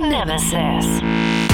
Nemesis.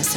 With